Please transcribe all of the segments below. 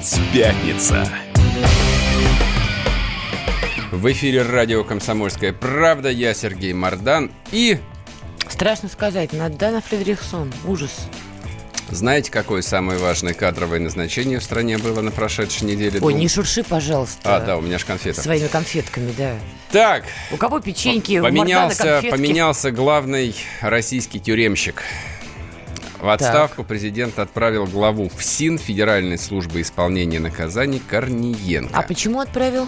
Дайджесть пятница. В эфире радио «Комсомольская правда». Я Сергей Мордан. И Страшно сказать, Надана Фредериксон. Ужас. знаете, какое самое важное кадровое назначение в стране было на прошедшей неделе? Ой, Дум- не шурши, пожалуйста. А, да, у меня же конфета. Своими конфетками, да. Так, У кого печеньки, у поменялся, конфетки. поменялся главный российский тюремщик. В отставку президент отправил главу ФСИН, Федеральной службы исполнения наказаний, Корниенко. А почему отправил?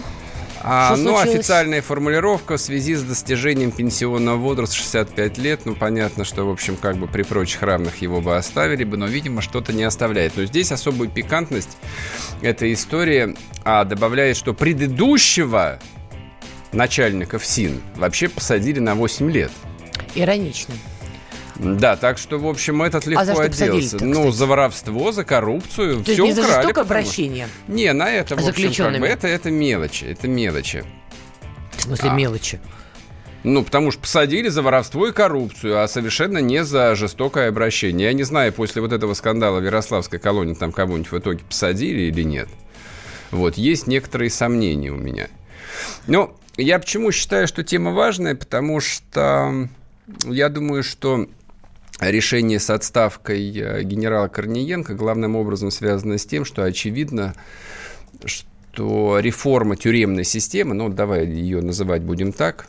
А, Что ну, случилось? официальная формулировка в связи с достижением пенсионного возраста 65 лет. Ну, понятно, что, в общем, как бы при прочих равных его бы оставили бы, но, видимо, что-то не оставляет. Но здесь особую пикантность этой истории а, добавляет, что предыдущего начальника ФСИН вообще посадили на 8 лет. Иронично. Да, так что, в общем, этот легко А за что отделался. Ну, за воровство, за коррупцию. То все не за украли. жестокое потому- обращение? Не, на это, в общем, как бы, это, это мелочи, это мелочи. В смысле, А. мелочи. Ну, потому что посадили за воровство и коррупцию, а совершенно не за жестокое обращение. Я не знаю, после вот этого скандала в Ярославской колонии там кого-нибудь в итоге посадили или нет. Вот, есть некоторые сомнения у меня. Но я почему считаю, что тема важная, потому что я думаю, что решение с отставкой э, генерала Корниенко главным образом связано с тем, что очевидно, что реформа тюремной системы, ну, давай ее называть будем так,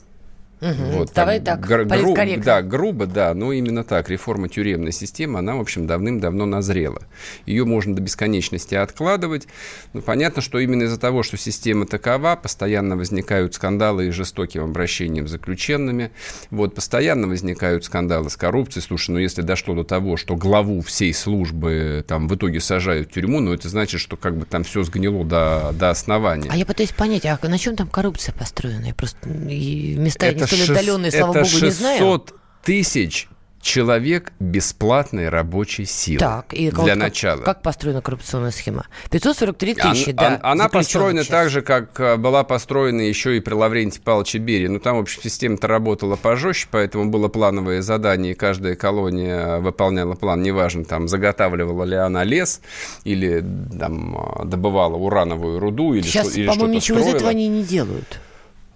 Мгм. вот, Давай там так, гр- гру- политкорректно. Да, грубо, да, но именно так. Реформа тюремной системы, она, в общем, давным-давно назрела. Ее можно до бесконечности откладывать. Но понятно, что именно из-за того, что система такова, постоянно возникают скандалы и жестоким обращением с заключенными. Вот, постоянно возникают скандалы с коррупцией. Слушай, ну если дошло до того, что главу всей службы там в итоге сажают в тюрьму, ну это значит, что как бы там все сгнило до, до основания. А я пытаюсь понять, а на чем там коррупция построена? Я просто места не столь шест- отдаленные, слава это богу, не знаю. 600 тысяч человек бесплатной рабочей силы. Так, и для как- начала. Как построена коррупционная схема? 543 Ан- тысячи, ан- да. Она построена сейчас. так же, как а, была построена еще и при Лаврентии Павловиче Берии. Ну, там, в общем, система-то работала пожестче, поэтому было плановое задание, и каждая колония выполняла план. Неважно, там, заготавливала ли она лес, или там, а, добывала урановую руду, или, Сейчас, что- или по-моему, что-то ничего из строила. этого они не делают.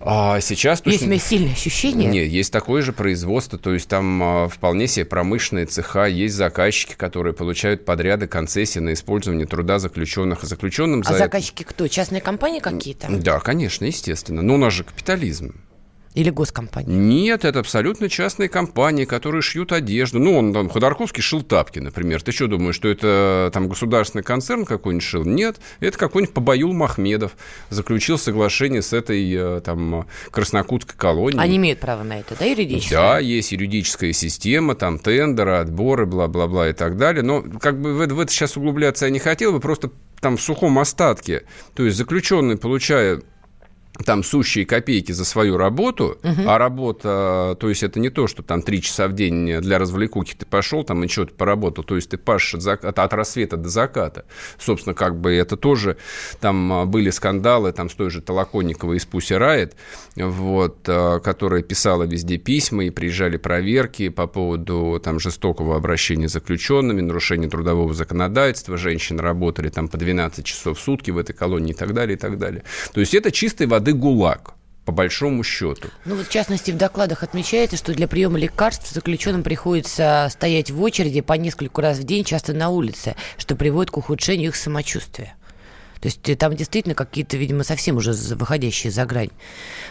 А сейчас точно... Есть у меня сильное ощущение. Нет, есть такое же производство, то есть там а, вполне себе промышленные цеха, есть заказчики, которые получают подряды, концессии на использование труда заключенных. И заключенным А за это- заказчики кто? Частные компании какие-то? Да, конечно, естественно. Но у нас же капитализм. Или госкомпании? Нет, это абсолютно частные компании, которые шьют одежду. Ну, он там, Ходорковский шил тапки, например. Ты что думаешь, что это там государственный концерн какой-нибудь шил? Нет, это какой-нибудь Побаюл Махмедов заключил соглашение с этой э, там краснокутской колонией. Они имеют право на это, да, юридически? Да, есть юридическая система, там тендеры, отборы, бла-бла-бла и так далее. Но как бы в это, в это сейчас углубляться я не хотел бы, просто там в сухом остатке. То есть заключенный, получая там сущие копейки за свою работу, а работа, то есть это не то, что там три часа в день для развлекухи ты пошел там и что-то поработал, то есть ты пашешь от, зак- от- рассвета до заката. Собственно, как бы это тоже, там а, были скандалы там с той же Толоконниковой из Пуси Райт, вот, а, которая писала везде письма, и приезжали проверки по поводу там жестокого обращения с заключенными, нарушения трудового законодательства, женщины работали там по 12 часов в сутки в этой колонии и так далее, и так далее. То есть это чистой воды ГУЛАГ, по большому счету. Ну вот в частности в докладах отмечается, что для приема лекарств заключенным приходится стоять в очереди по нескольку раз в день, часто на улице, что приводит к ухудшению их самочувствия. То есть э, там действительно какие-то, видимо, совсем уже выходящие за грань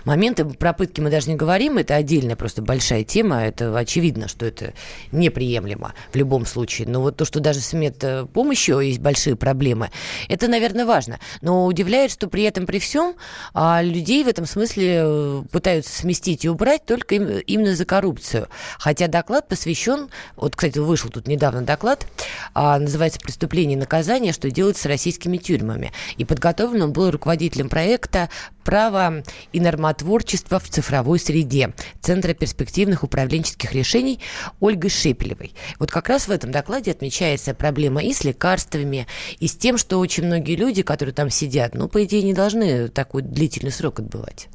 моменты. Про пытки мы даже не говорим, это отдельная просто большая тема. Это очевидно, что это неприемлемо в любом случае. Но вот то, что даже с медпомощью есть большие проблемы, это, наверное, важно. Но удивляет, что при этом, при всем, а, людей в этом смысле э, пытаются сместить и убрать только им- именно за коррупцию. Хотя доклад посвящен, вот, кстати, вышел тут недавно доклад, а, называется «Преступление и наказание. Что делать с российскими тюрьмами». И подготовлен он был руководителем проекта «Право и нормотворчество в цифровой среде» Центра перспективных управленческих решений Ольгой Шепелевой. Вот как раз в этом докладе отмечается проблема и с лекарствами, и с тем, что очень многие люди, которые там сидят, ну, по идее, не должны такой длительный срок отбывать.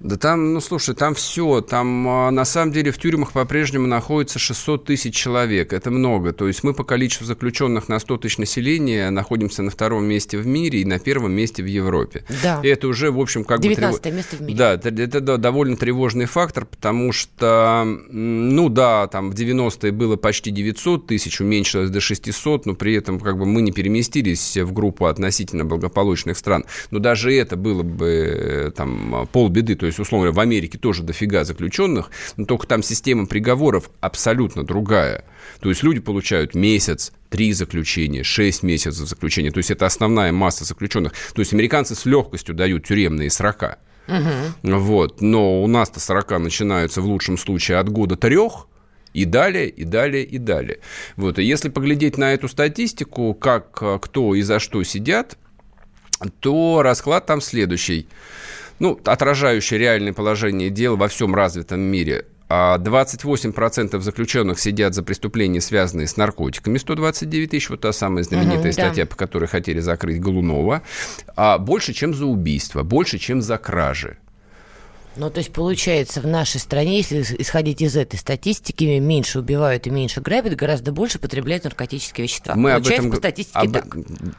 Да там, ну слушай, там все. Там а, на самом деле в тюрьмах по-прежнему находится 600 тысяч человек. Это много. То есть мы по количеству заключенных на 100 тысяч населения находимся на втором месте в мире и на первом месте в Европе. Да. И это уже, в общем, как 19 бы... 19 место в мире. Да, это, это да, довольно тревожный фактор, потому что, ну да, там в 90-е было почти 900 тысяч, уменьшилось до 600, но при этом как бы мы не переместились в группу относительно благополучных стран. Но даже это было бы э, там полбеды. То есть, условно говоря, в Америке тоже дофига заключенных, но только там система приговоров абсолютно другая. То есть люди получают месяц, три заключения, шесть месяцев заключения. То есть это основная масса заключенных. То есть американцы с легкостью дают тюремные срока. Угу. Вот. Но у нас-то срока начинаются в лучшем случае от года трех, и далее, и далее, и далее. Вот. И если поглядеть на эту статистику, как кто и за что сидят, то расклад там следующий ну, отражающий реальное положение дел во всем развитом мире. 28% а заключенных сидят за преступления, связанные с наркотиками. 129 тысяч, вот та самая знаменитая угу, статья, да. по которой хотели закрыть Голунова. А больше, чем за убийство, больше, чем за кражи. Ну, то есть, получается, в нашей стране, если исходить из этой статистики, меньше убивают и меньше грабят, гораздо больше потребляют наркотические вещества. Мы об этом, по статистике об, так.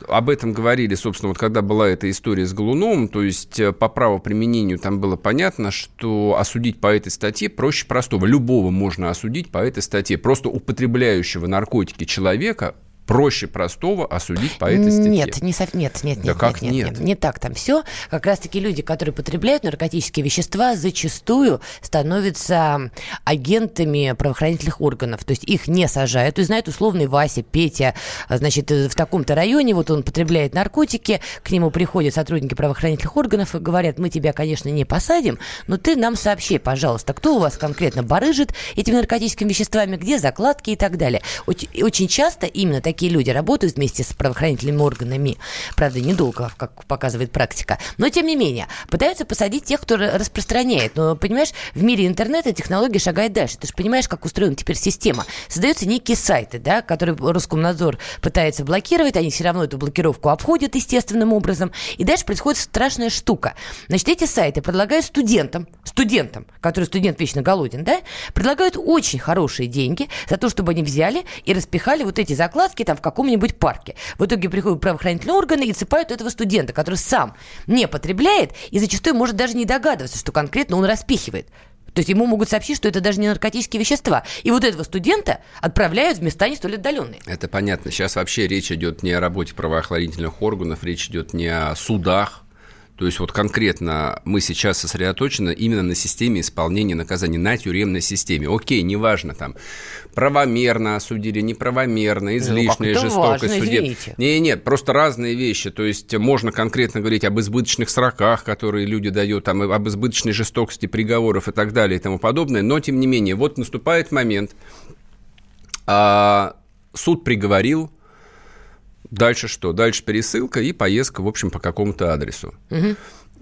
об этом говорили, собственно, вот когда была эта история с Голуновым, то есть э, по правоприменению там было понятно, что осудить по этой статье проще простого. Любого можно осудить по этой статье. Просто употребляющего наркотики человека проще простого осудить по этой статье. Нет, не сов... нет, нет, да нет, как нет, нет, нет, не так там все. Как раз-таки люди, которые потребляют наркотические вещества, зачастую становятся агентами правоохранительных органов. То есть их не сажают. То есть знает условный Вася, Петя, значит, в таком-то районе, вот он потребляет наркотики, к нему приходят сотрудники правоохранительных органов и говорят, мы тебя, конечно, не посадим, но ты нам сообщи, пожалуйста, кто у вас конкретно барыжит этими наркотическими веществами, где закладки и так далее. Очень часто именно такие такие люди работают вместе с правоохранительными органами. Правда, недолго, как показывает практика. Но, тем не менее, пытаются посадить тех, кто распространяет. Но, понимаешь, в мире интернета технология шагает дальше. Ты же понимаешь, как устроена теперь система. Создаются некие сайты, да, которые Роскомнадзор пытается блокировать. Они все равно эту блокировку обходят естественным образом. И дальше происходит страшная штука. Значит, эти сайты предлагают студентам, студентам, которые студент вечно голоден, да, предлагают очень хорошие деньги за то, чтобы они взяли и распихали вот эти закладки там в каком-нибудь парке. В итоге приходят правоохранительные органы и цепают этого студента, который сам не потребляет и зачастую может даже не догадываться, что конкретно он распихивает. То есть ему могут сообщить, что это даже не наркотические вещества. И вот этого студента отправляют в места не столь отдаленные. Это понятно. Сейчас вообще речь идет не о работе правоохранительных органов, речь идет не о судах, то есть вот конкретно мы сейчас сосредоточены именно на системе исполнения наказаний, на тюремной системе. Окей, неважно там, правомерно осудили, неправомерно, ну, излишняя ну, жестокость судеб. Не, нет, просто разные вещи. То есть можно конкретно говорить об избыточных сроках, которые люди дают, там, об избыточной жестокости приговоров и так далее и тому подобное. Но, тем не менее, вот наступает момент, а, суд приговорил, Дальше что? Дальше пересылка и поездка, в общем, по какому-то адресу. Угу.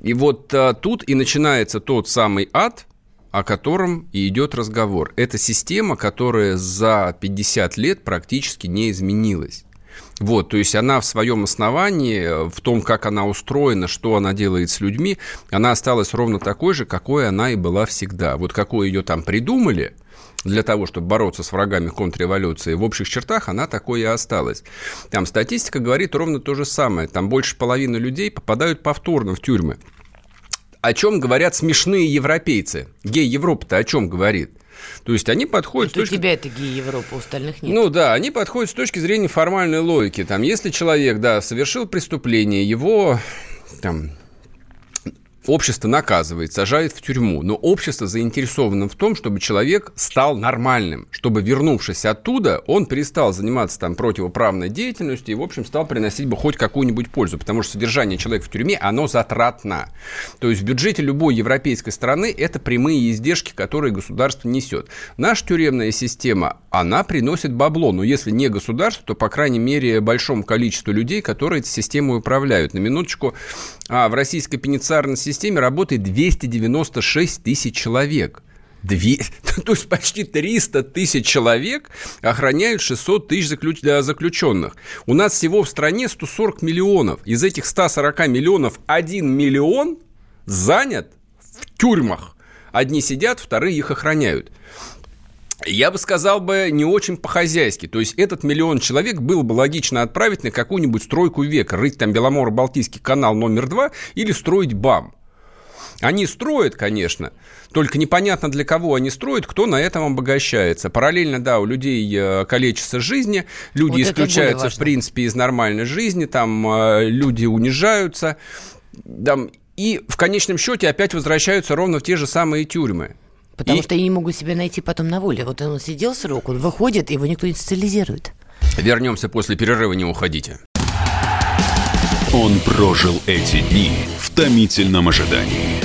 И вот а, тут и начинается тот самый ад, о котором и идет разговор. Это система, которая за 50 лет практически не изменилась. Вот, то есть она в своем основании, в том, как она устроена, что она делает с людьми, она осталась ровно такой же, какой она и была всегда. Вот какой ее там придумали – для того, чтобы бороться с врагами контрреволюции, в общих чертах она такой и осталась. Там статистика говорит ровно то же самое. Там больше половины людей попадают повторно в тюрьмы. О чем говорят смешные европейцы? Гей-Европа-то о чем говорит? То есть они подходят... Это точки... у тебя это гей-Европа, у остальных нет. Ну да, они подходят с точки зрения формальной логики. Там, если человек, да, совершил преступление, его там Общество наказывает, сажает в тюрьму, но общество заинтересовано в том, чтобы человек стал нормальным, чтобы, вернувшись оттуда, он перестал заниматься там противоправной деятельностью и, в общем, стал приносить бы хоть какую-нибудь пользу, потому что содержание человека в тюрьме, оно затратно. То есть в бюджете любой европейской страны это прямые издержки, которые государство несет. Наша тюремная система, она приносит бабло, но если не государство, то, по крайней мере, большому количеству людей, которые этой системой управляют. На минуточку, а, в российской пеницарной системе работает 296 тысяч человек. Две, то есть почти 300 тысяч человек охраняют 600 тысяч заключ, заключенных. У нас всего в стране 140 миллионов. Из этих 140 миллионов 1 миллион занят в тюрьмах. Одни сидят, вторые их охраняют. Я бы сказал бы не очень по-хозяйски. То есть этот миллион человек было бы логично отправить на какую-нибудь стройку века, рыть там Беломоро-Балтийский канал номер два или строить БАМ. Они строят, конечно, только непонятно для кого они строят, кто на этом обогащается. Параллельно, да, у людей э, калечится жизни, люди вот исключаются, в принципе, из нормальной жизни, там э, люди унижаются, там, и в конечном счете опять возвращаются ровно в те же самые тюрьмы. Потому и... что они не могут себя найти потом на воле. Вот он сидел срок, он выходит, его никто не социализирует. Вернемся после перерыва, не уходите. Он прожил эти дни в томительном ожидании.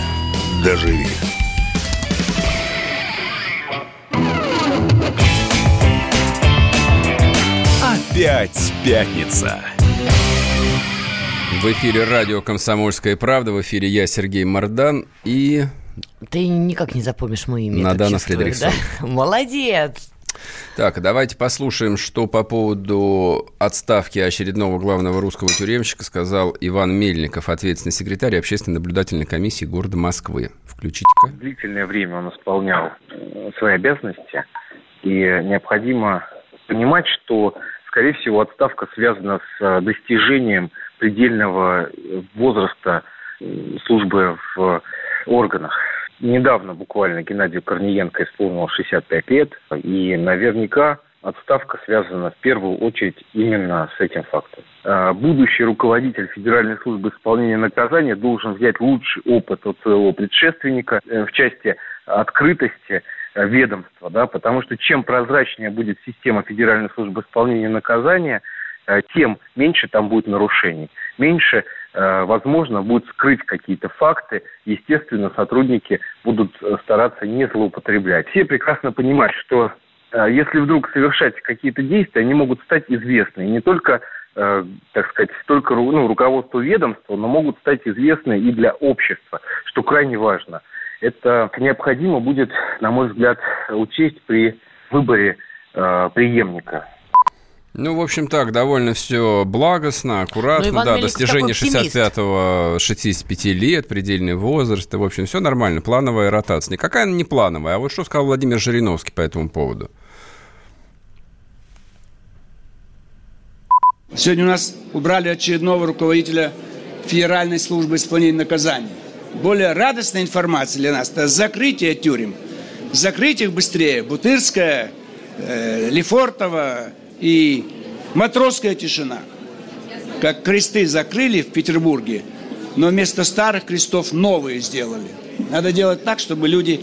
– доживи. Опять пятница. В эфире радио «Комсомольская правда». В эфире я, Сергей Мордан и ты никак не запомнишь мое имя. Надана Фредериксон. Да? Молодец. Так, давайте послушаем, что по поводу отставки очередного главного русского тюремщика сказал Иван Мельников, ответственный секретарь общественной наблюдательной комиссии города Москвы. Включите-ка. Длительное время он исполнял э, свои обязанности, и необходимо понимать, что, скорее всего, отставка связана с э, достижением предельного возраста службы в органах. Недавно буквально Геннадию Корниенко исполнилось 65 лет, и наверняка отставка связана в первую очередь именно с этим фактом. А, будущий руководитель Федеральной службы исполнения наказания должен взять лучший опыт от своего предшественника э, в части открытости ведомства, да, потому что чем прозрачнее будет система Федеральной службы исполнения наказания, э, тем меньше там будет нарушений, меньше возможно, будет скрыть какие-то факты. Естественно, сотрудники будут э, стараться не злоупотреблять. Все прекрасно понимают, что э, если вдруг совершать какие-то действия, они могут стать известны. Не только, так сказать, только ну, руководству ведомства, но могут стать известны и для общества, что крайне важно. Это необходимо будет, на мой взгляд, учесть при выборе преемника. Ну, в общем, так, довольно все благостно, аккуратно, ну, да, достижение 65-го, 65 лет, предельный возраст, в общем, все нормально, плановая ротация. Никакая она не плановая, а вот что сказал Владимир Жириновский по этому поводу? Сегодня у нас убрали очередного руководителя Федеральной службы исполнения наказаний. Более радостная информация для нас – это закрытие тюрем. Закрыть их быстрее. Бутырская, э, Лефортово, и матросская тишина. Как кресты закрыли в Петербурге, но вместо старых крестов новые сделали. Надо делать так, чтобы люди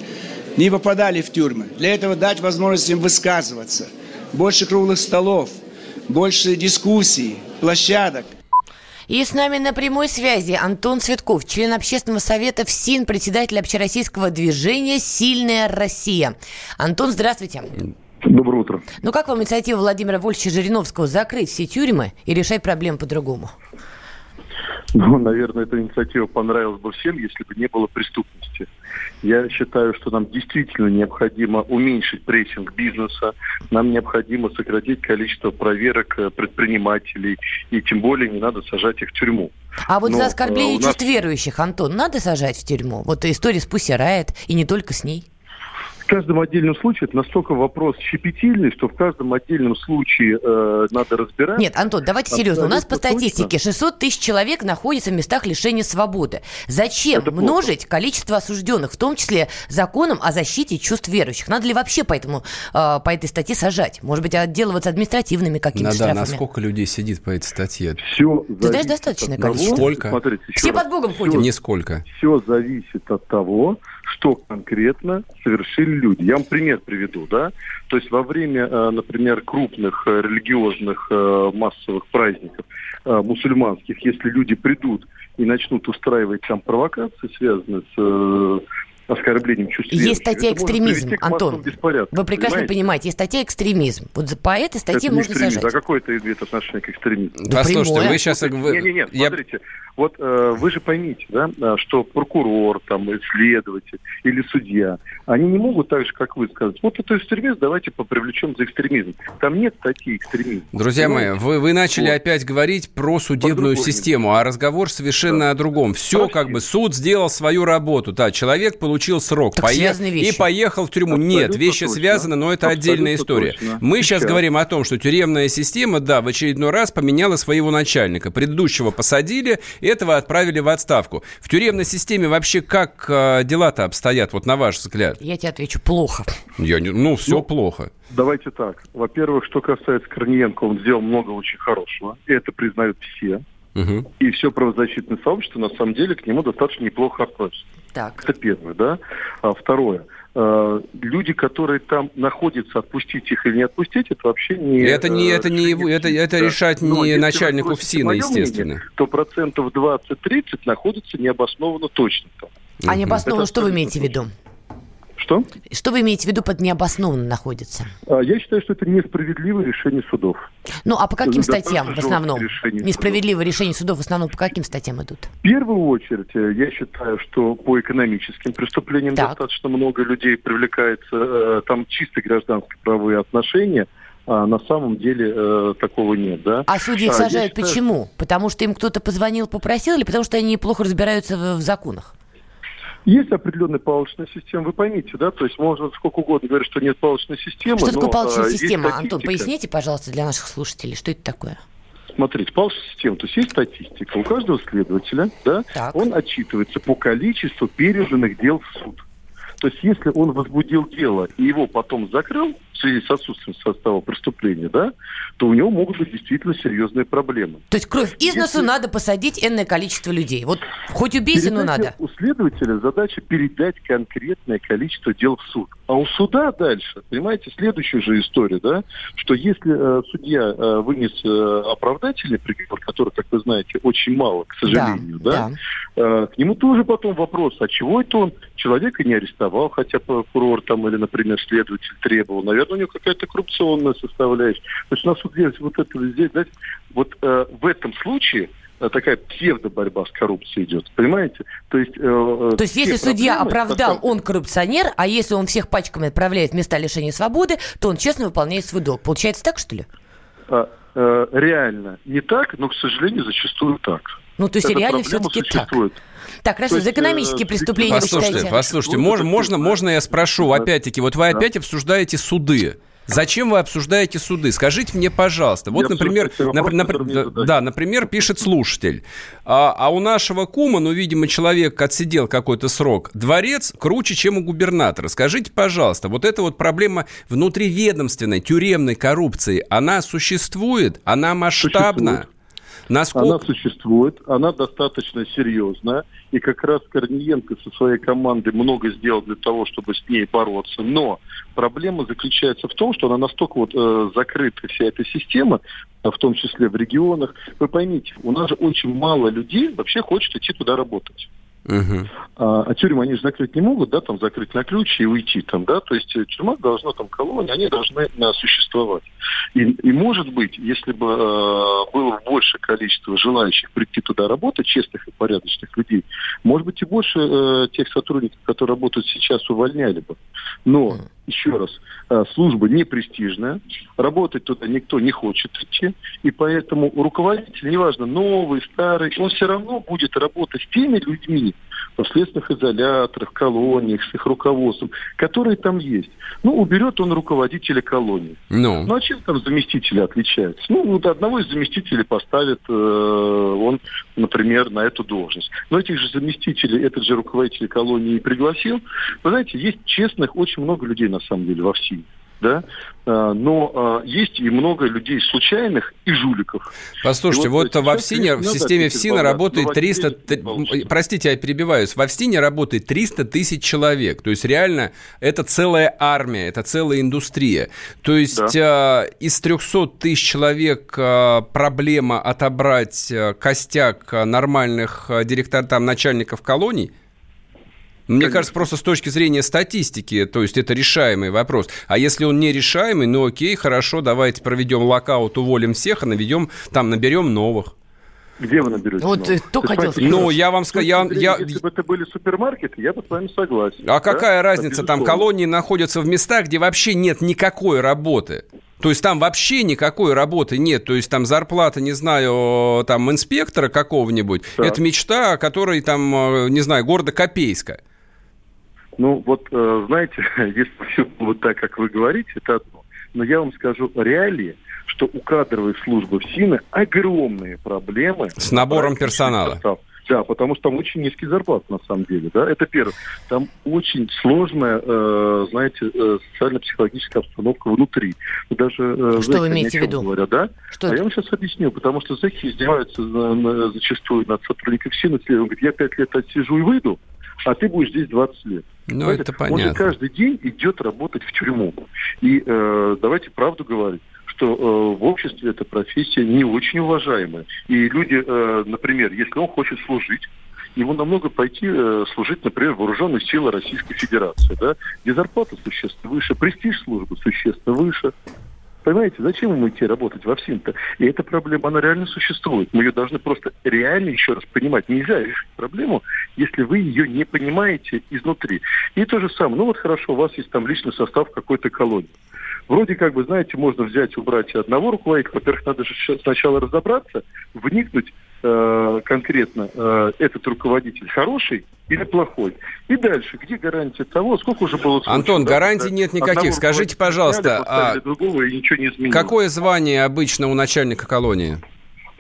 не попадали в тюрьмы. Для этого дать возможность им высказываться. Больше круглых столов, больше дискуссий, площадок. И с нами на прямой связи Антон Цветков, член общественного совета ФСИН, председатель общероссийского движения «Сильная Россия». Антон, здравствуйте. Доброе утро. Ну как вам инициатива Владимира Вольфовича Жириновского закрыть все тюрьмы и решать проблемы по-другому? Ну, наверное, эта инициатива понравилась бы всем, если бы не было преступности. Я считаю, что нам действительно необходимо уменьшить прессинг бизнеса, нам необходимо сократить количество проверок э, предпринимателей, и тем более не надо сажать их в тюрьму. А вот Но, за оскорбление э, нас... чувств верующих, Антон, надо сажать в тюрьму? Вот история с Пусси Райт, и не только с ней каждом отдельном случае это настолько вопрос щепетильный, что в каждом отдельном случае э, надо разбирать. Нет, Антон, давайте серьезно. У нас по статистике 600 тысяч человек находятся в местах лишения свободы. Зачем это множить плохо. количество осужденных, в том числе законом о защите чувств верующих? Надо ли вообще по, этому, э, по этой статье сажать? Может быть, отделываться административными какими-то штрафами? Да, на сколько людей сидит по этой статье? Все Ты знаешь, достаточное количество. Сколько? Смотрите, Все раз. под Богом ходят. Нисколько. Все зависит от того, что конкретно совершили люди. Я вам пример приведу, да. То есть во время, э, например, крупных э, религиозных э, массовых праздников мусульманских, если люди придут и начнут устраивать там провокации, связанные с оскорблением чувств Есть статья экстремизм, Антон. Вы прекрасно понимаете? понимаете, есть статья экстремизм. Вот по этой статье это можно сажать. А какое это имеет отношение к экстремизму? Да, Послушайте, вы сейчас... Нет, нет, нет, я... смотрите. Вот э, вы же поймите, да, э, что прокурор, там, следователь или судья, они не могут так же, как вы, сказать, вот это экстремизм, давайте попривлечем за экстремизм. Там нет статьи экстремизм. Друзья мои, вы, вы начали вот. опять говорить про судебную систему, а разговор совершенно да. о другом. Все, Прости. как бы, суд сделал свою работу, да, человек получил срок, так поех... и поехал в тюрьму. Абсолютно нет, вещи точно. связаны, но это Абсолютно отдельная история. Точно. Мы сейчас. сейчас говорим о том, что тюремная система, да, в очередной раз поменяла своего начальника. Предыдущего посадили, этого отправили в отставку. В тюремной системе вообще как э, дела-то обстоят, вот на ваш взгляд? Я тебе отвечу, плохо. Я не, ну, все ну, плохо. Давайте так. Во-первых, что касается Корниенко, он сделал много очень хорошего. И это признают все. Угу. И все правозащитное сообщество, на самом деле, к нему достаточно неплохо относится. Так. Это первое, да. А второе. Э, люди, которые там находятся, отпустить их или не отпустить, это вообще не... Это не, это не его, это, это решать не Но начальнику ФСИНа, естественно. Мнение, то процентов 20-30 находятся необоснованно точно там. А необоснованно что вы имеете в виду? Что? Что вы имеете в виду под необоснованно находится? А, я считаю, что это несправедливое решение судов. Ну, а по каким статьям в основном? Несправедливое решение судов в основном по каким статьям идут? В первую очередь, э, я считаю, что по экономическим преступлениям так. достаточно много людей привлекается. Э, там чисто гражданские правовые отношения – а на самом деле э, такого нет, да. А судьи их а, сажают считаю... почему? Потому что им кто-то позвонил, попросил, или потому что они плохо разбираются в, в законах? Есть определенная палочная система, вы поймите, да, то есть можно сколько угодно говорить, что нет палочной системы. Что такое палочная система, Антон, поясните, пожалуйста, для наших слушателей, что это такое? Смотрите, палочная система, то есть есть статистика, у каждого следователя, да, так. он отчитывается по количеству переданных дел в суд. То есть если он возбудил дело и его потом закрыл, в связи с отсутствием состава преступления, да, то у него могут быть действительно серьезные проблемы. То есть кровь из Если... носу надо посадить энное количество людей. Вот хоть убейся, но надо. У следователя задача передать конкретное количество дел в суд. А у суда дальше, понимаете, следующая же история, да, что если э, судья э, вынес э, оправдательный приговор, который, как вы знаете, очень мало, к сожалению, да, да, да. Э, к нему тоже потом вопрос, а чего это он человека не арестовал, хотя прокурор там или, например, следователь требовал. Наверное, у него какая-то коррупционная составляющая. То есть у нас вот здесь, вот это здесь, знаете, вот э, в этом случае э, такая псевдо-борьба с коррупцией идет, понимаете? То есть, э, э То есть если судья оправдал, он коррупционер, а если он всех пачками отправляет в места лишения свободы, то он честно выполняет свой долг. Получается так, что ли? А, э, реально не так, но, к сожалению, зачастую так. Ну, то есть Эта реально все-таки так. Так, хорошо, за экономические э, преступления послушайте, вы считаете? Послушайте, можно, можно, можно я спрошу, опять-таки, вот вы опять обсуждаете суды. Зачем вы обсуждаете суды? Скажите мне, пожалуйста. Вот, например, вопрос, напр- да, например, пишет слушатель. А, а у нашего кума, ну, видимо, человек отсидел какой-то срок. Дворец круче, чем у губернатора. Скажите, пожалуйста, вот эта вот проблема внутриведомственной тюремной коррупции, она существует? Она масштабна? Существует. Насколько... Она существует, она достаточно серьезная, и как раз Корниенко со своей командой много сделал для того, чтобы с ней бороться. Но проблема заключается в том, что она настолько вот э, закрыта, вся эта система, в том числе в регионах. Вы поймите, у нас же очень мало людей вообще хочет идти туда работать. Uh-huh. А, а тюрьмы они же закрыть не могут, да, там закрыть на ключ и уйти там, да, то есть э, тюрьма должна, там, колония, они должны а, существовать. И, и может быть, если бы а, было больше количество желающих прийти туда работать, честных и порядочных людей, может быть и больше а, тех сотрудников, которые работают сейчас, увольняли бы. Но еще раз, э, служба не престижная, работать туда никто не хочет идти, и поэтому руководитель, неважно, новый, старый, он все равно будет работать с теми людьми, в следственных изоляторах, колониях, с их руководством, которые там есть. Ну, уберет он руководителя колонии. Ну, ну а чем там заместители отличаются? Ну, вот одного из заместителей поставит э, он, например, на эту должность. Но этих же заместителей этот же руководитель колонии пригласил. Вы знаете, есть честных очень много людей на самом деле во всей. Да, а, но а, есть и много людей случайных и жуликов. Послушайте, и вот, вот во ФСИНе, в системе ФСИНа работает 300... Простите, я перебиваюсь. Во ФСИНе работает 300 тысяч человек. То есть реально это целая армия, это целая индустрия. То есть да. э, из 300 тысяч человек проблема отобрать костяк нормальных директоров, там, начальников колоний – мне Конечно. кажется, просто с точки зрения статистики, то есть это решаемый вопрос. А если он не решаемый, ну окей, хорошо, давайте проведем локаут, уволим всех, а наведем, там наберем новых. Где вы наберете? Вот новых? кто хотел сказать. Ну, я вам скажу... Я, я... Если бы это были супермаркеты, я бы с вами согласен. А да? какая разница? Там колонии находятся в местах, где вообще нет никакой работы. То есть там вообще никакой работы нет. То есть там зарплата, не знаю, там инспектора какого-нибудь. Да. Это мечта, которой там, э, не знаю, города Копейска. Ну, вот, э, знаете, если все вот так, как вы говорите, это одно. Но я вам скажу реалии, что у кадровой службы в СИНы огромные проблемы. С набором персонала. Состав. Да, потому что там очень низкий зарплат на самом деле, да, это первое. Там очень сложная, э, знаете, э, социально-психологическая обстановка внутри. Даже э, что вы имеете в виду? Говорят, да? Что а это? я вам сейчас объясню, потому что зэки издеваются на, на, зачастую над сотрудниками СИНа, он говорит, я пять лет отсижу и выйду, а ты будешь здесь 20 лет. Ну, Понимаете? это понятно. Он же каждый день идет работать в тюрьму. И э, давайте правду говорить что э, в обществе эта профессия не очень уважаемая. И люди, э, например, если он хочет служить, ему намного пойти э, служить, например, в вооруженные силы Российской Федерации, да, где зарплата существенно выше, престиж службы существенно выше. Понимаете, зачем ему идти работать во всем-то? И эта проблема, она реально существует. Мы ее должны просто реально еще раз понимать. Нельзя решить проблему, если вы ее не понимаете изнутри. И то же самое. Ну вот хорошо, у вас есть там личный состав какой-то колонии. Вроде как бы, знаете, можно взять, убрать одного руководителя. Во-первых, надо же сначала разобраться, вникнуть, Э, конкретно э, этот руководитель хороший или плохой. И дальше, где гарантия того, сколько уже было случаев, Антон, да, гарантий нет никаких. Скажите, пожалуйста, а другого, и ничего не изменилось. какое звание обычно у начальника колонии?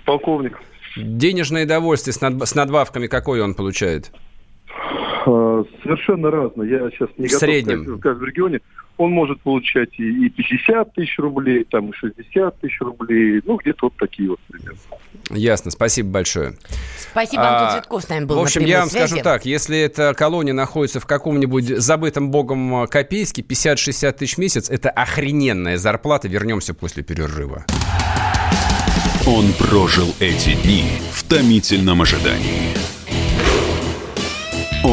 Полковник. Денежное довольствие с, над... с надбавками какое он получает? Э, совершенно разно. Я сейчас не в готов среднем. сказать в каждом регионе. Он может получать и, и 50 тысяч рублей, там и 60 тысяч рублей, ну, где-то вот такие вот примерно. Ясно, спасибо большое. Спасибо, Антон а, Цветков с нами был В общем, я вам связи. скажу так, если эта колония находится в каком-нибудь забытом богом Копейске, 50-60 тысяч в месяц, это охрененная зарплата, вернемся после перерыва. Он прожил эти дни в томительном ожидании.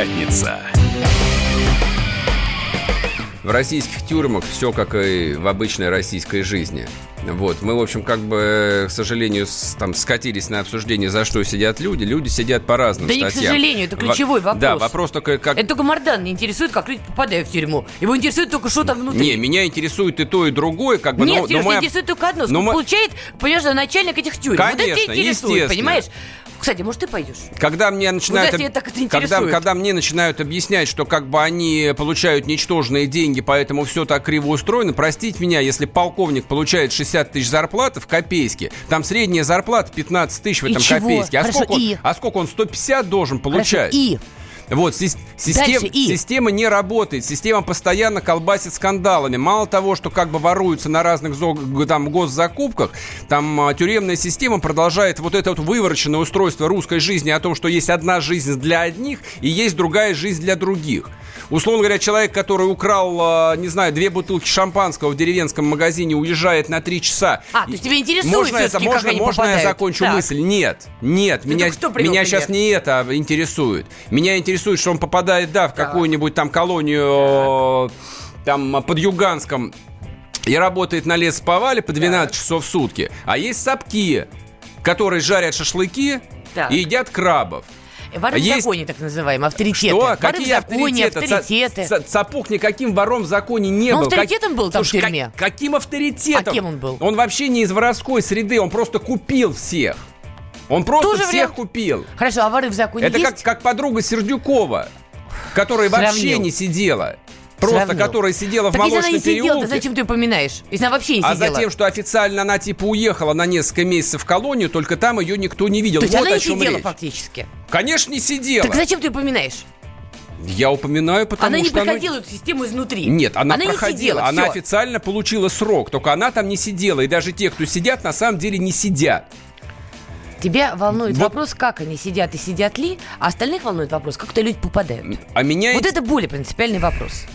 Пятница. В российских тюрьмах все как и в обычной российской жизни. Вот. Мы, в общем, как бы, к сожалению, с, там скатились на обсуждение, за что сидят люди. Люди сидят по разным да статьям. Да не к сожалению, это ключевой вопрос. Да, вопрос только как... Это только Мардан не интересует, как люди попадают в тюрьму. Его интересует только, что там внутри. Не, меня интересует и то, и другое. Как бы, Нет, но, Сереж, но мы... интересует только одно. Сколько мы... получает, понимаешь, начальник этих тюрем. Конечно, вот это интересует, понимаешь? Кстати, может, ты пойдешь? Когда мне начинают, вот так это когда, когда мне начинают объяснять, что как бы они получают ничтожные деньги, поэтому все так криво устроено, простите меня, если полковник получает 60 тысяч зарплаты в Копейске, там средняя зарплата 15 тысяч в этом Копейске. А сколько, он, а сколько он? 150 должен получать? Хорошо, и вот, систем, и... система не работает, система постоянно колбасит скандалами. Мало того, что как бы воруются на разных там госзакупках, там а, тюремная система продолжает вот это вот вывороченное устройство русской жизни о том, что есть одна жизнь для одних и есть другая жизнь для других. Условно говоря, человек, который украл, а, не знаю, две бутылки шампанского в деревенском магазине, уезжает на три часа. А, то есть тебя интересует Можно, это, можно, можно я закончу так. мысль? Нет, нет, Ты меня, меня сейчас не это интересует. Меня интересует, что он попадает, да, в какую-нибудь там колонию там под Юганском и работает на лесоповале по 12 так. часов в сутки. А есть сапки, которые жарят шашлыки Так. и едят крабов. Воры в Есть- законе, так называемые, авторитеты. Что? Воры Какие в законе, авторитеты? авторитеты. Цапух никаким вором в законе не Ну, был. авторитетом был там в Слушай, тюрьме. как- каким авторитетом? А кем он был? Он вообще не из воровской среды, он просто купил всех. Он просто Тоже всех вариант. купил. Хорошо, а воры в законе Это как, есть? как подруга Сердюкова, которая вообще Сравнил. не сидела. Просто Сравнил. которая сидела в Так если она молочном не сидела, то переулке. зачем ты упоминаешь? Если она вообще не А сидела. затем, что официально она типа уехала на несколько месяцев в колонию, только там ее никто не видел. То есть вот она не сидела речь. фактически. Конечно, не сидела. Так зачем ты упоминаешь? Я упоминаю, потому она не что... оно- проходила эту систему изнутри. Нет, она, не проходила. сидела, она всё. официально получила срок, только она там не сидела. И даже те, кто сидят, на самом деле не сидят. Тебя волнует Вот. вопрос, как они сидят и сидят ли, а остальных волнует вопрос, как туда люди попадают. А меня... Вот это более принципиальный вопрос.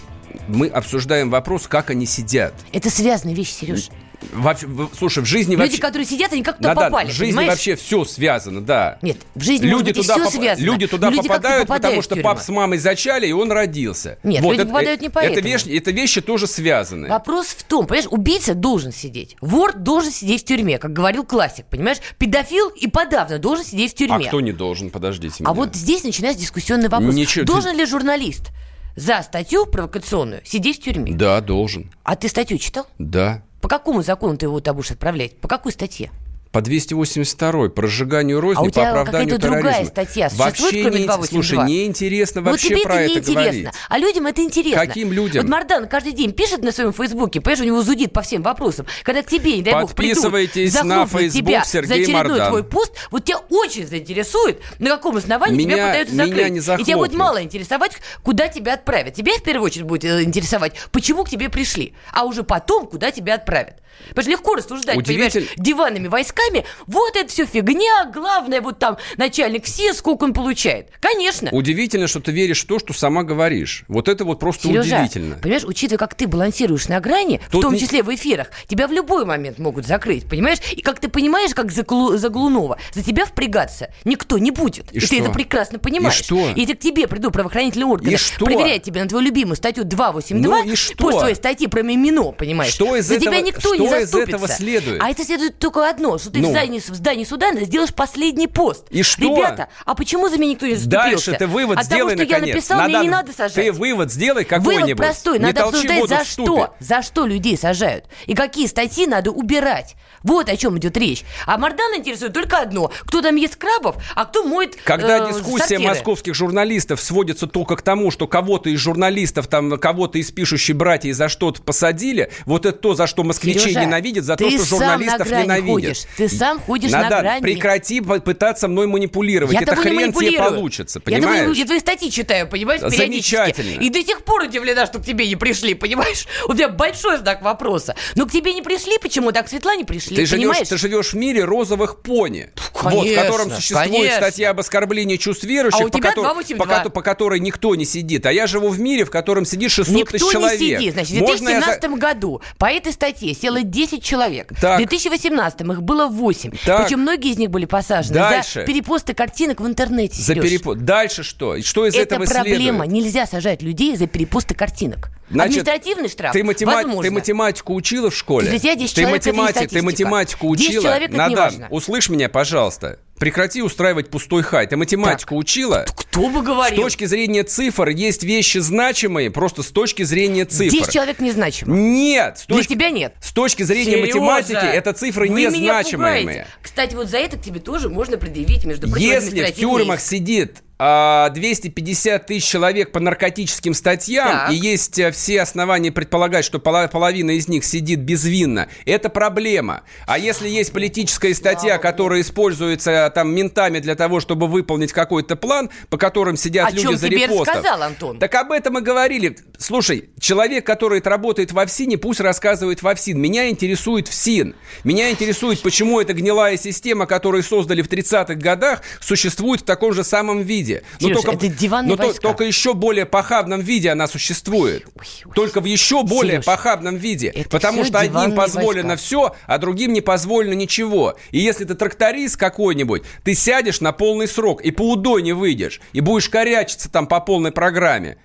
Мы обсуждаем вопрос, как они сидят. Это связанная вещь, Сереж. Вообще, слушай, в жизни Люди, вообще... которые сидят, они как-то Надан, попали, в жизни понимаешь? вообще все связано, да. Нет, в жизни может люди быть, и туда, все поп- связано. люди туда люди попадают, потому что пап с мамой зачали, и он родился. Нет, люди попадают не это, поэтому. вещи, это вещи тоже связаны. Вопрос в том, понимаешь, убийца должен сидеть, вор должен сидеть в тюрьме, как говорил классик, понимаешь? Педофил и подавно должен сидеть в А тюрьме. кто не должен? Подождите А меня. вот здесь начинается дискуссионный вопрос. Ничего, ты- должен ли журналист за статью провокационную сидеть в тюрьме? Да, должен. А ты статью читал? Да. По какому закону ты его туда будешь отправлять? По какой статье? По 282 по разжиганию розни, А по тебя оправданию какая-то другая терроризма. статья Вообще не, 282? Слушай, неинтересно вот вообще тебе про это это говорить. а людям это интересно. Каким людям? Вот Мардан каждый день пишет на своем фейсбуке, понимаешь, у него зудит по всем вопросам. Когда к тебе, не дай бог, придут, Подписывайтесь на захлопнут Facebook тебя Сергей за очередной Мардан. твой пост, вот тебя очень заинтересует, на каком основании тебя Меня- пытаются меня закрыть. не И тебя будет мало интересовать, куда тебя отправят. Тебя в первую очередь будет э, интересовать, почему к тебе пришли, а уже потом, куда тебя отправят. Потому что легко рассуждать, понимаешь, Удивитель- диванными войсками, вот это все фигня, главное, вот там начальник все, сколько он получает. Конечно. Удивительно, что ты веришь в то, что сама говоришь. Вот это вот просто Сережа, удивительно. понимаешь, учитывая, как ты балансируешь на грани, в Тут том не- числе в эфирах, тебя в любой момент могут закрыть, понимаешь? И как ты понимаешь, как за, Глу- за Глунова, за тебя впрягаться никто не будет. И И, что? ты это прекрасно понимаешь. И что? И если к тебе придут правоохранительные органы, И что? проверять тебя на твою любимую статью 282, Ну и что? после твоей статьи про Мимино, понимаешь? Что из за этого- тебя никто не что из заступится. этого следует? А это следует только одно, что ты Ну. в, здании, в здании суда сделаешь последний пост. И что? Ребята, а почему за меня никто не заступился? Дальше ты вывод От сделай того, что наконец. я написал, мне Надан, не надо сажать. Ты вывод сделай какой-нибудь. Вывод простой. Не Надо обсуждать, за что, за что людей сажают. И какие статьи надо убирать. Вот о чем идет речь. А Мардан интересует только одно. Кто там ест крабов, а кто моет Когда э, дискуссия сортиры. московских журналистов сводится только к тому, что кого-то из журналистов, там, кого-то из пишущей братьев за что-то посадили, вот это то, за что москвичей Сережа, ненавидят, за то, что журналистов ненавидят. ходишь. Ты сам ходишь на Надан, грани. прекрати пытаться мной манипулировать. Я это не хрен тебе получится, Я, тобой- понимаешь? я твои статьи читаю, понимаешь. Замечательно. И до сих пор удивлена, что к тебе не пришли, понимаешь? У тебя большой знак вопроса. Но к тебе не пришли, почему? Так к Светлане пришли, Ты живешь, понимаешь? ты живешь в мире розовых пони, вот, в конечно, котором существует конечно. статья об оскорблении чувств верующих, А у по, тебя котор- 282. по по которой никто не сидит. А я живу в мире, в котором сидит 600 Никто тысяч не человек. сидит. Значит, в Можно я за- 2017 году по этой статье село 10 человек. Так. В 2018 их было 8. Так. Причем многие из них были посажены Дальше. за перепосты картинок в интернете. За перепо- Дальше что? Что из Это этого проблема. следует? Нельзя сажать людей за перепосты картинок. Значит, Административный штраф Ты, матема- возможно. ты математику учила в школе? Для тебя 10 ты, человек это не математи- ты математику 10 учила? человек это не Надан, важно. услышь меня, пожалуйста. Прекрати устраивать пустой хай. Ты математику учила? Кто бы С говорил? точки зрения цифр есть вещи значимые, просто с точки зрения цифр. 10 человек незначимо. Нет, с Для точки, тебя нет. с точки зрения Серёжа, математики это цифры вы меня незначимые. пугаете. Кстати, вот за это к тебе тоже можно предъявить, между прочим, Если в тюрьмах сидит 250 тысяч человек по наркотическим статьям, Так. и есть а, все основания предполагать, что половина из них сидит безвинно, это проблема. А если есть политическая статья, которая используется а, там ментами для того, чтобы выполнить какой-то план, по которым сидят О люди чем за тебе репостов. рассказал, Антон. Так об этом и говорили. Слушай, человек, который работает в ФСИНе, пусть рассказывает в ФСИН. Меня интересует ФСИН. Меня интересует, почему эта гнилая система, которую создали в 30-х годах, существует в таком же самом виде. Серёж, это диванные но то- войска. только еще более похабном виде она существует. Ой, ой. Только в еще более Серёж, похабном виде. Потому что одним позволено войска. все, а другим не позволено ничего. И если ты тракторист какой-нибудь, ты сядешь на полный срок и по УДО не выйдешь, и будешь корячиться там по полной программе.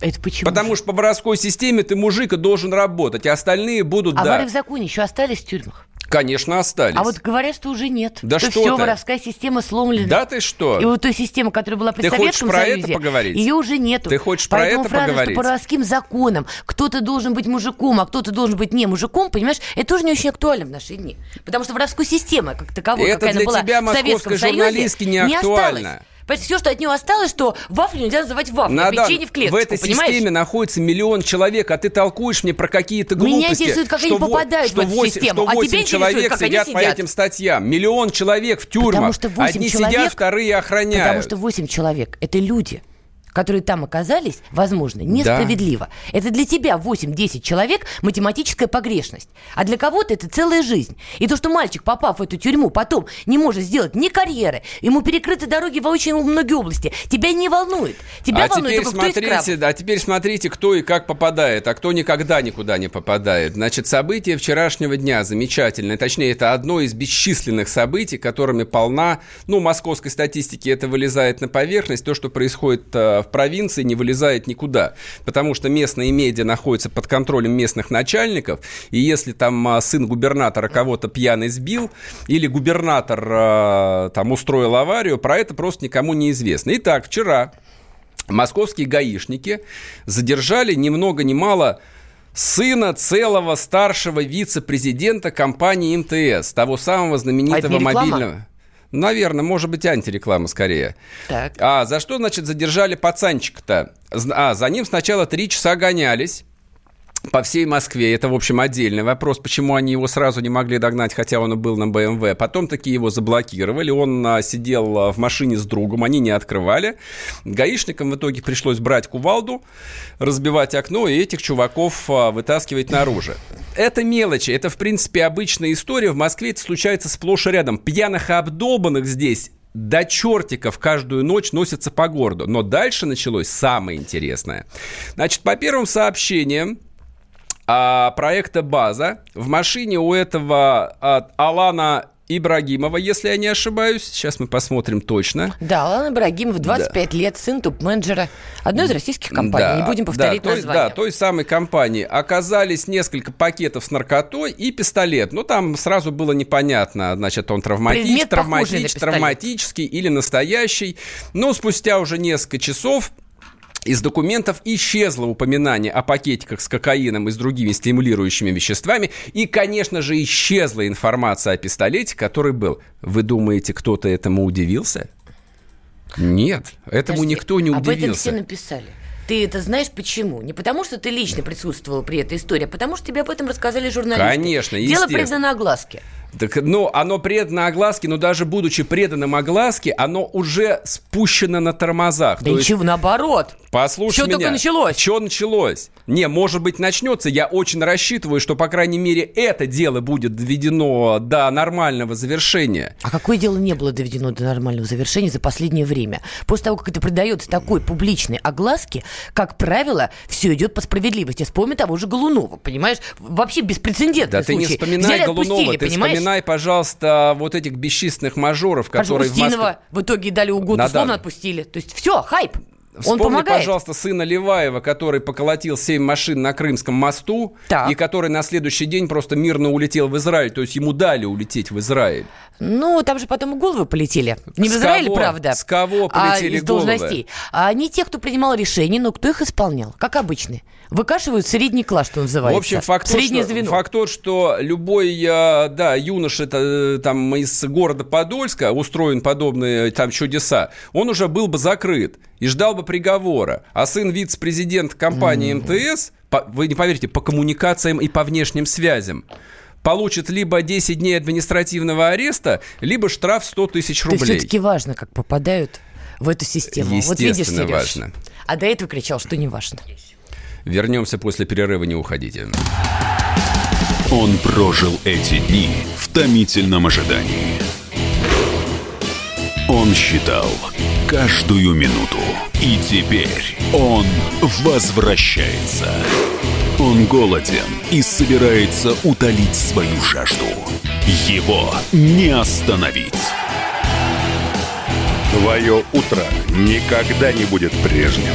Это почему? Потому что по воровской системе ты мужик и должен работать, а остальные будут, А да. воры в законе еще остались в тюрьмах? Конечно, остались. А вот говорят, что уже нет. Да что все, ты? воровская система сломлена. Да ты что? И вот той системы, которая была при Ты хочешь Советском про это Союзе, поговорить? ее уже нету. Ты хочешь про Поэтому это фраза, поговорить? что по воровским законам кто-то должен быть мужиком, а кто-то должен быть не мужиком, понимаешь, это тоже не очень актуально в наши дни. Потому что воровскую систему, как таковой, Это какая она была тебя, в Советском Союзе, журналистки, не не осталось. Понимаете, все, что от нее осталось, что вафлю нельзя называть вафлей, а Надо- печенье в клеточку, в этой понимаешь? системе находится миллион человек, а ты толкуешь мне про какие-то Меня глупости. интересует, как что они попадают что в эту восемь- систему, Что а тебя 8 человек как они сидят по сидят. этим статьям. Миллион человек в тюрьмах. Потому что восемь Одни человек- сидят, вторые охраняют. Потому что 8 человек – это люди, которые там оказались, возможно, несправедливо. Это для тебя 8-10 человек – математическая погрешность. А для кого-то это целая жизнь. И то, что мальчик, попав в эту тюрьму, потом не может сделать ни карьеры, ему перекрыты дороги в очень многие области, тебя не волнует. Тебя а волнует теперь только кто из смотрите, да, а теперь смотрите, кто и как попадает, а кто никогда никуда не попадает. Значит, события вчерашнего дня замечательные. Точнее, это одно из бесчисленных событий, которыми полна, ну, московской статистики это вылезает на поверхность. То, что происходит э, в провинции, не вылезает никуда. Потому что местные медиа находятся под контролем местных начальников. И если там а, сын губернатора кого-то пьяный сбил, или губернатор э, там устроил аварию, про это просто никому не известно. Итак, вчера московские гаишники задержали ни много ни мало сына целого старшего вице-президента компании МТС, того самого знаменитого А мобильного. Наверное, может быть, антиреклама скорее. Так. А за что, значит, задержали пацанчика-то? А, за ним сначала три часа гонялись по всей Москве. Это, в общем, отдельный вопрос, почему они его сразу не могли догнать, хотя он был на БМВ. Потом такие его заблокировали. Он а, сидел а, в машине с другом, они не открывали. Гаишникам в итоге пришлось брать кувалду, разбивать окно и этих чуваков а, вытаскивать наружу. Это мелочи, это, в принципе, обычная история. В Москве это случается сплошь и рядом. Пьяных и обдолбанных здесь до чертиков каждую ночь носятся по городу. Но дальше началось самое интересное. Значит, по первым сообщениям, а, проекта «База». В машине у этого а, Алана Ибрагимова, если я не ошибаюсь. Сейчас мы посмотрим точно. Да, Алан Ибрагимов, 25 лет, сын топ-менеджера одной из российских компаний. Да, не будем повторять да, той, название. да, той самой компании. Оказались несколько пакетов с наркотой и пистолет. Ну, там сразу было непонятно, значит, он травматич, травматич, травматический или настоящий. Но спустя уже несколько часов из документов исчезло упоминание о пакетиках с кокаином и с другими стимулирующими веществами. И, конечно же, исчезла информация о пистолете, который был. Вы думаете, кто-то этому удивился? Нет, этому Подожди, никто не Об этом удивился. все написали. Ты это знаешь почему? Не потому, что ты лично присутствовал при этой истории, а потому, что тебе об этом рассказали журналисты. Конечно, Дело предано огласке. Так, ну, оно предано огласке, но даже будучи преданным огласке, оно уже спущено на тормозах. Да То есть, ничего, наоборот. послушай Всё меня. только началось. Что началось? Не, может быть, начнется. Я очень рассчитываю, что, по крайней мере, это дело будет доведено до нормального завершения. А какое дело не было доведено до нормального завершения за последнее время? После того, как это придается такой публичной огласке, как правило, все идет по справедливости. Вспомни того же Голунова, понимаешь? Вообще беспрецедентный Да ты не случай. вспоминай Взяли, Голунова, ты понимаешь? Вспоминай, пожалуйста, вот этих бесчисленных мажоров, которые в Москве... В итоге дали угод, Да-да. условно отпустили. То есть все, хайп. Он Вспомни, помогает. пожалуйста, сына Леваева, который поколотил 7 машин на Крымском мосту, Так. и который на следующий день просто мирно улетел в Израиль. То есть ему дали улететь в Израиль. Ну, там же потом и головы полетели. Не в С Израиле, кого? правда. С кого а полетели из головы? должностей. А не те, кто принимал решения, но кто их исполнял. Как обычно. Выкашивают средний класс, что называется. В общем, факт тот, Среднее что, звено. факт тот, что любой, э, да, юноша э, там из города Подольска, устроен подобные там чудеса, он уже был бы закрыт и ждал бы приговора. А сын вице-президента компании МТС, по- вы не поверите, по коммуникациям и по внешним связям, получит либо 10 дней административного ареста, либо штраф 100 тысяч То рублей. все-таки важно, как попадают в эту систему. вот видишь, Естественно, Сереж. важно. А до этого кричал, что не важно. Вернемся после перерыва, не уходите. Он прожил эти дни в томительном ожидании. Он считал каждую минуту. И теперь он возвращается. Он голоден и собирается утолить свою жажду. Его не остановить. Твое утро никогда не будет прежним.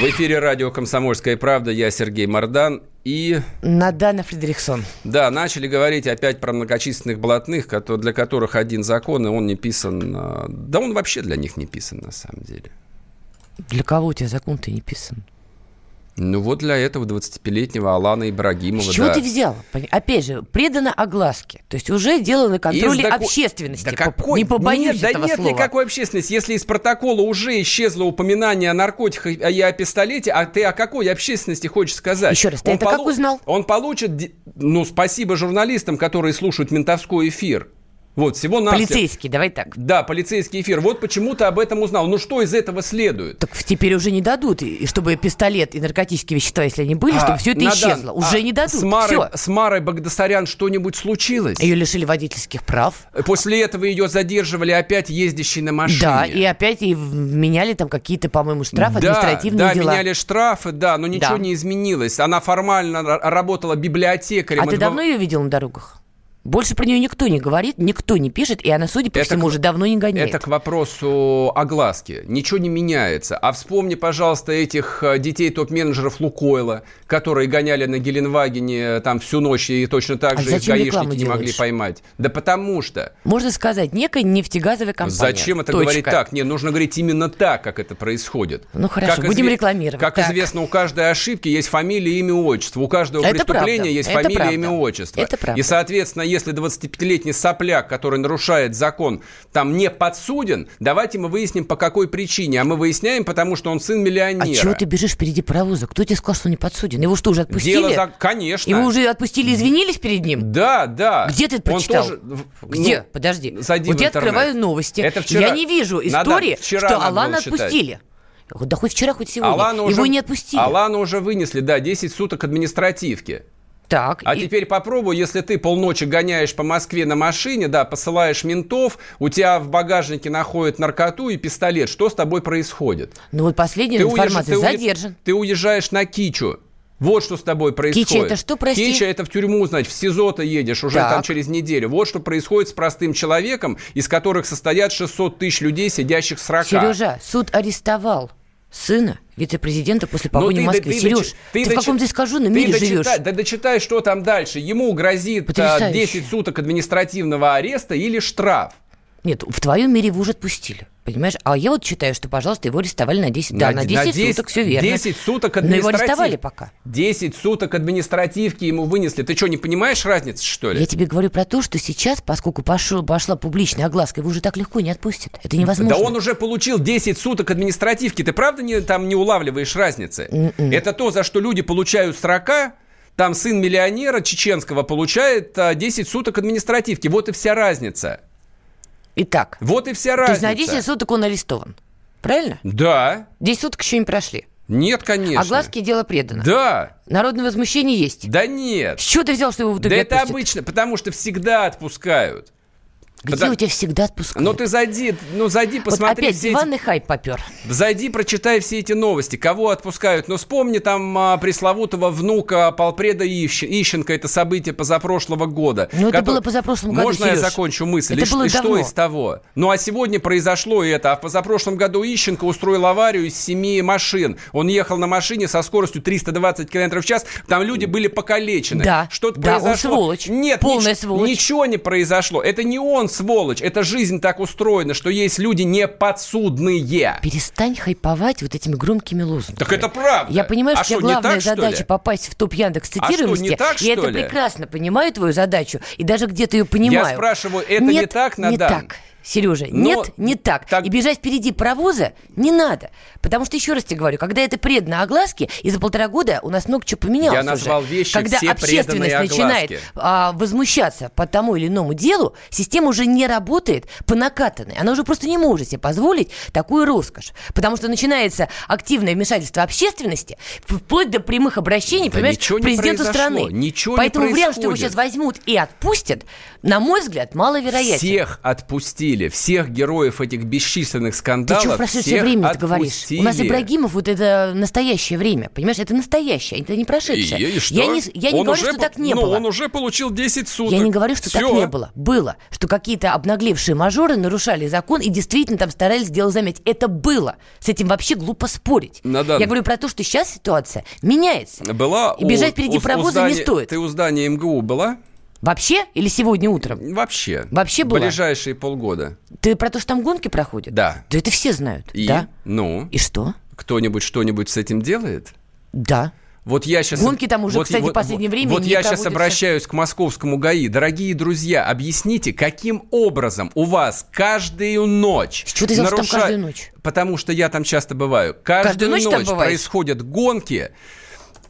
В эфире радио «Комсомольская правда». Я Сергей Мордан. И, Надана Фредериксон. да, начали говорить опять про многочисленных блатных, для которых один закон, и он не писан... а, Да он вообще для них не писан, на самом деле. Для кого у тебя закон-то не писан? Ну вот для этого 25-летнего Алана Ибрагимова, С чего да. ты взял? Опять же, предано огласке. То есть уже контроле Из доку- общественности. Да какой? Не побоюсь нет, да этого нет слова. никакой общественности. Если из протокола уже исчезло упоминание о наркотиках и о пистолете, а ты о какой общественности хочешь сказать? Еще раз, ты это как узнал? Он получит, ну, спасибо журналистам, которые слушают ментовской эфир. Вот, всего на Полицейский, давай так. Да, полицейский эфир. Вот почему ты об этом узнал. Ну, что из этого следует? Так теперь уже не дадут, и чтобы пистолет и наркотические вещества, если они были, чтобы А, все это Надан, исчезло. Уже а не дадут. С Марой, Все. с Марой Багдасарян что-нибудь случилось? Ее лишили водительских прав. После этого ее задерживали опять ездящей на машине. Да, и опять и меняли там какие-то, по-моему, штрафы, да, административные да, дела. меняли штрафы, да, но ничего Да. не изменилось. Она формально работала библиотекарем. А ты давно ее видел на дорогах? Больше про нее никто не говорит, никто не пишет, и она, судя по Это всему, к- уже давно не гоняет. Это к вопросу огласки. Ничего не меняется. А вспомни, пожалуйста, этих э, детей топ-менеджеров Лукойла, которые гоняли на Геленвагене э, там всю ночь, и точно так А же их гаишники не могли поймать. Да потому что. Можно сказать, некая нефтегазовая компания. Зачем это Точка. говорить так? Не, нужно говорить именно так, как это происходит. Ну, хорошо, будем рекламировать. Как Так. известно, у каждой ошибки есть фамилия, имя, отчество. У каждого Это преступления правда, есть это фамилия, правда. имя, отчество. Это правда. И, соответственно, если 25-летний сопляк, который нарушает закон, там не подсуден, давайте мы выясним, по какой причине. А мы выясняем, потому что он сын миллионера. А чего ты бежишь впереди паровоза? Кто тебе сказал, что он не подсуден? Его что, уже отпустили? Дело за... Конечно. Его уже отпустили, извинились перед ним? Да, да. Где ты это Он прочитал? тоже- в- Где? ну, Подожди. зайди вот в я интернет. открываю новости. Это вчера- Я не вижу Надо- истории, вчера что надо Алана отпустили. Да хоть вчера, хоть сегодня. Алана Его уже- не отпустили. Алана уже вынесли, да, 10 суток административки. Так. А и- теперь попробуй, если ты полночи гоняешь по Москве на машине, да, посылаешь ментов, у тебя в багажнике находят наркоту и пистолет. Что с тобой происходит? Ну вот последняя Ты уезж- информация. ты уе- Задержан. Ты уезжаешь на Кичу. Вот что с тобой происходит. Кича это что, прости? Кича это в тюрьму, значит, в СИЗО ты едешь уже Так. там через неделю. Вот что происходит с простым человеком, из которых состоят 600 тысяч людей, сидящих с рака. Сережа, суд арестовал сына вице-президента после Ну, погони в ты- Москве. ты- ты Сереж, дочи- ты, в дочи- каком-то искаженном ты мире дочитай- живешь. Да дочитай, что там дальше. Ему грозит а, Потрясающе. 10 суток административного ареста или штраф. Нет, в твоем мире его уже отпустили. Понимаешь? А я вот считаю, что, пожалуйста, его арестовали на 10, да, на 10, суток, все верно. 10 суток Но его арестовали пока. 10 суток административки ему вынесли. Ты что, не понимаешь разницы, что ли? Я тебе говорю про то, что сейчас, поскольку пошел, пошла публичная огласка, его уже так легко не отпустят. Это невозможно. Да он уже получил 10 суток административки. Ты правда не, там не улавливаешь разницы? М-м. Это то, за что люди получают срока. Там сын миллионера чеченского получает а, 10 суток административки. Вот и вся разница. Итак, Вот и вся то есть разница. на 10 суток он арестован. Правильно? Да. 10 суток еще не прошли. Нет, конечно. Огласки дело предано. Да. Народное возмущение есть. Да нет. С чего ты взял, что его в итоге Да это отпустят? обычно, потому что всегда отпускают. Где Потому- у тебя всегда отпускают? Ну ты зайди, ну зайди, Вот посмотри опять все эти- диванный хайп попер. Зайди, прочитай все эти новости. Кого отпускают? Ну, вспомни там а, пресловутого внука полпреда Ищ- Ищенко. Это событие позапрошлого года. Ну, это было позапрошлом году, Можно я Серёж? закончу мысль? Это и было и что давно. из того? Ну, а сегодня произошло это. А в позапрошлом году Ищенко устроил аварию из семи машин. Он ехал на машине со скоростью 320 км в час. Там люди были покалечены. Да, Что-то да, он произошло. сволочь. Нет, Полная нич- сволочь. ничего не произошло. Это не он сволочь. Это жизнь так устроена, что есть люди неподсудные. Перестань хайповать вот этими громкими лозунгами. Так это правда. Я понимаю, А что что, не главная так, что задача ли? попасть в топ Яндекс А что, цитируемости. не так, я что это ли? прекрасно понимаю твою задачу и даже где-то ее понимаю. Я спрашиваю, это не Нет, так, не Надан? так. Сережа, Но нет, не так. так- И бежать впереди паровоза не надо. Потому что, еще раз тебе говорю, когда это предано огласке, и за полтора года у нас много чего поменялось Я назвал уже. вещи Когда все общественность начинает а, возмущаться по тому или иному делу, система уже не работает по накатанной. Она уже просто не может себе позволить такую роскошь. Потому что начинается активное вмешательство общественности, вплоть до прямых обращений, Да понимаешь, к президенту страны. ничего не Поэтому вариант, что его происходит. сейчас возьмут и отпустят, на мой взгляд, маловероятен. Всех отпустили. Отпустили. Всех героев этих бесчисленных скандалов Ты что в прошедшее время ты говоришь? У нас Ибрагимов вот это настоящее время. Понимаешь, это настоящее, это не И, прошедшее. и что? Я не, я не Он говорю, уже что так не ну, было. он уже получил 10 суток. Я не говорю, что так Всё. не было. Было. Что какие-то обнаглевшие мажоры нарушали закон и действительно там старались сделать заметить. Это было. С этим вообще глупо спорить. Надан. Я говорю про то, что сейчас ситуация меняется. Была И бежать у- впереди у- у паровоза не здания- стоит. Ты у здания МГУ была? Вообще или сегодня утром? Вообще. Вообще была? Ближайшие полгода. Ты про то, что там гонки проходят? Да. Да это все знают. И? Да. Ну? И что? Кто-нибудь что-нибудь с этим делает? Да. Вот я сейчас... Гонки там уже, кстати, в последнее время Вот я сейчас обращаюсь к московскому ГАИ. Дорогие друзья, объясните, каким образом у вас каждую ночь... С чего ты что там каждую ночь? Потому что я там часто бываю. Каждую, Каждую ночь бываешь? происходят гонки.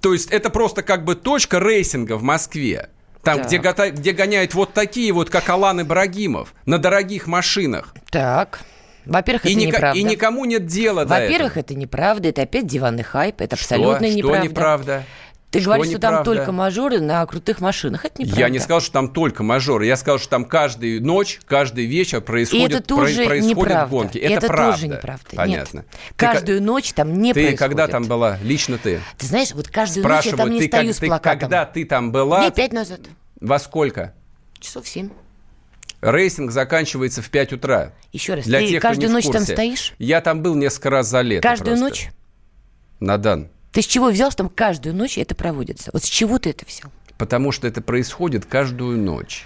То есть это просто как бы точка рейсинга в Москве. Там, Так. где, гота- где гоняют вот такие вот, как Алан Ибрагимов, на дорогих машинах. Так. Во-первых, И, это ника- неправда. и никому нет дела Во-первых, это неправда, это опять диванный хайп, это Что? абсолютно Что неправда. неправда? Ты Что говоришь, что там только мажоры на крутых машинах. Это неправда. Я не сказал, что там только мажоры. Я сказал, что там каждую ночь, каждый вечер И происходят, это тоже про- происходят неправда. гонки. И Это, это правда. тоже неправда. Нет. Понятно. Ты Каждую ночь там не Ты происходит. когда там была? Лично ты? Ты знаешь, вот каждую ночь я там не ты, стою как- с ты плакатом. когда ты там была? Дней пять назад. Во сколько? Часов семь. Racing заканчивается в 5 утра. Еще раз, Для ты тех, кто каждую ночь там стоишь? Я там был несколько раз за лето Каждую просто. ночь? Надан. Ты с чего взял, что там каждую ночь это проводится? Вот с чего ты это взял? Потому что это происходит каждую ночь.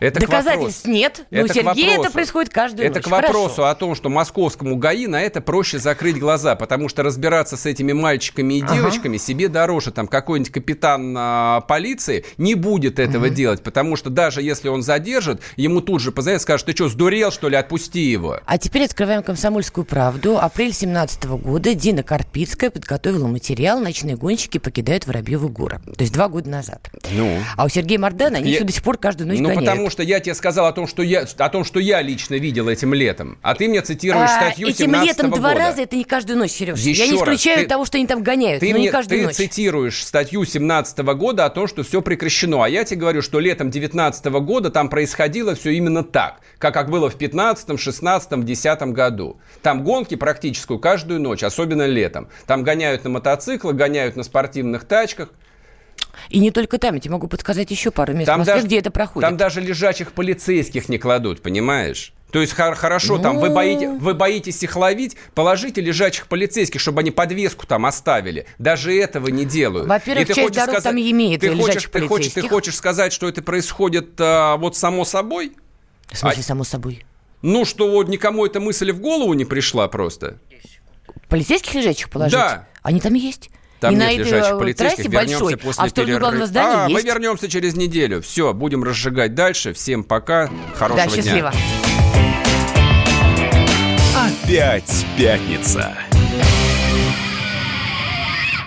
Это Доказательств нет. Но у Это к Сергея это происходит каждую Это ночь. к вопросу Хорошо. о том, что московскому ГАИ на это проще закрыть глаза, потому что разбираться с этими мальчиками и Ага. девочками себе дороже. Там какой-нибудь капитан а, полиции не будет этого делать, потому что даже если он задержит, ему тут же позвонят, скажут, ты что, сдурел, что ли, отпусти его. А теперь открываем «Комсомольскую правду». Апрель 17 года Дина Карпицкая подготовила материал «Ночные гонщики покидают Воробьевы горы». То есть два года назад. Ну, А у Сергея Мардана они Я- все до сих пор каждую ночь ну гоняют. потому что я тебе сказал о том, что я, о том, что я лично видел этим летом, а ты мне цитируешь А, статью этим 17 летом два года. раза это не каждую ночь, Сереж. Еще Я не раз, исключаю ты- того, что они там гоняют, Ты но мне не каждую ты ночь. цитируешь статью 17 года о том, что все прекращено. А я тебе говорю, что летом 19 года там происходило все именно так, как, как было в 15, 16, 10 году. Там гонки практически каждую ночь, особенно летом. Там гоняют на мотоциклах, гоняют на спортивных тачках. И не только там, я тебе могу подсказать еще пару мест в Там Москве, даже, где это проходит. там даже лежачих полицейских не кладут, понимаешь? То есть хор- хорошо, там вы, Ну. боите, вы боитесь их ловить, положите лежачих полицейских, чтобы они подвеску там оставили. Даже этого не делают. Во-первых, часть хочешь дорог там имеет ты хочешь, ты, хочешь, ты хочешь сказать, что это происходит а, вот само собой? В смысле, А- само собой. Ну, что вот никому эта мысль в голову не пришла просто. Полицейских лежачих положить? Да. Они там есть. Там и нет лежачих э, полицейских. Вернемся большой, после а в перерыва. главного здания а, мы есть. вернемся через неделю. Все, будем разжигать дальше. Всем пока. Хорошего Да, дня. счастливо. Опять пятница.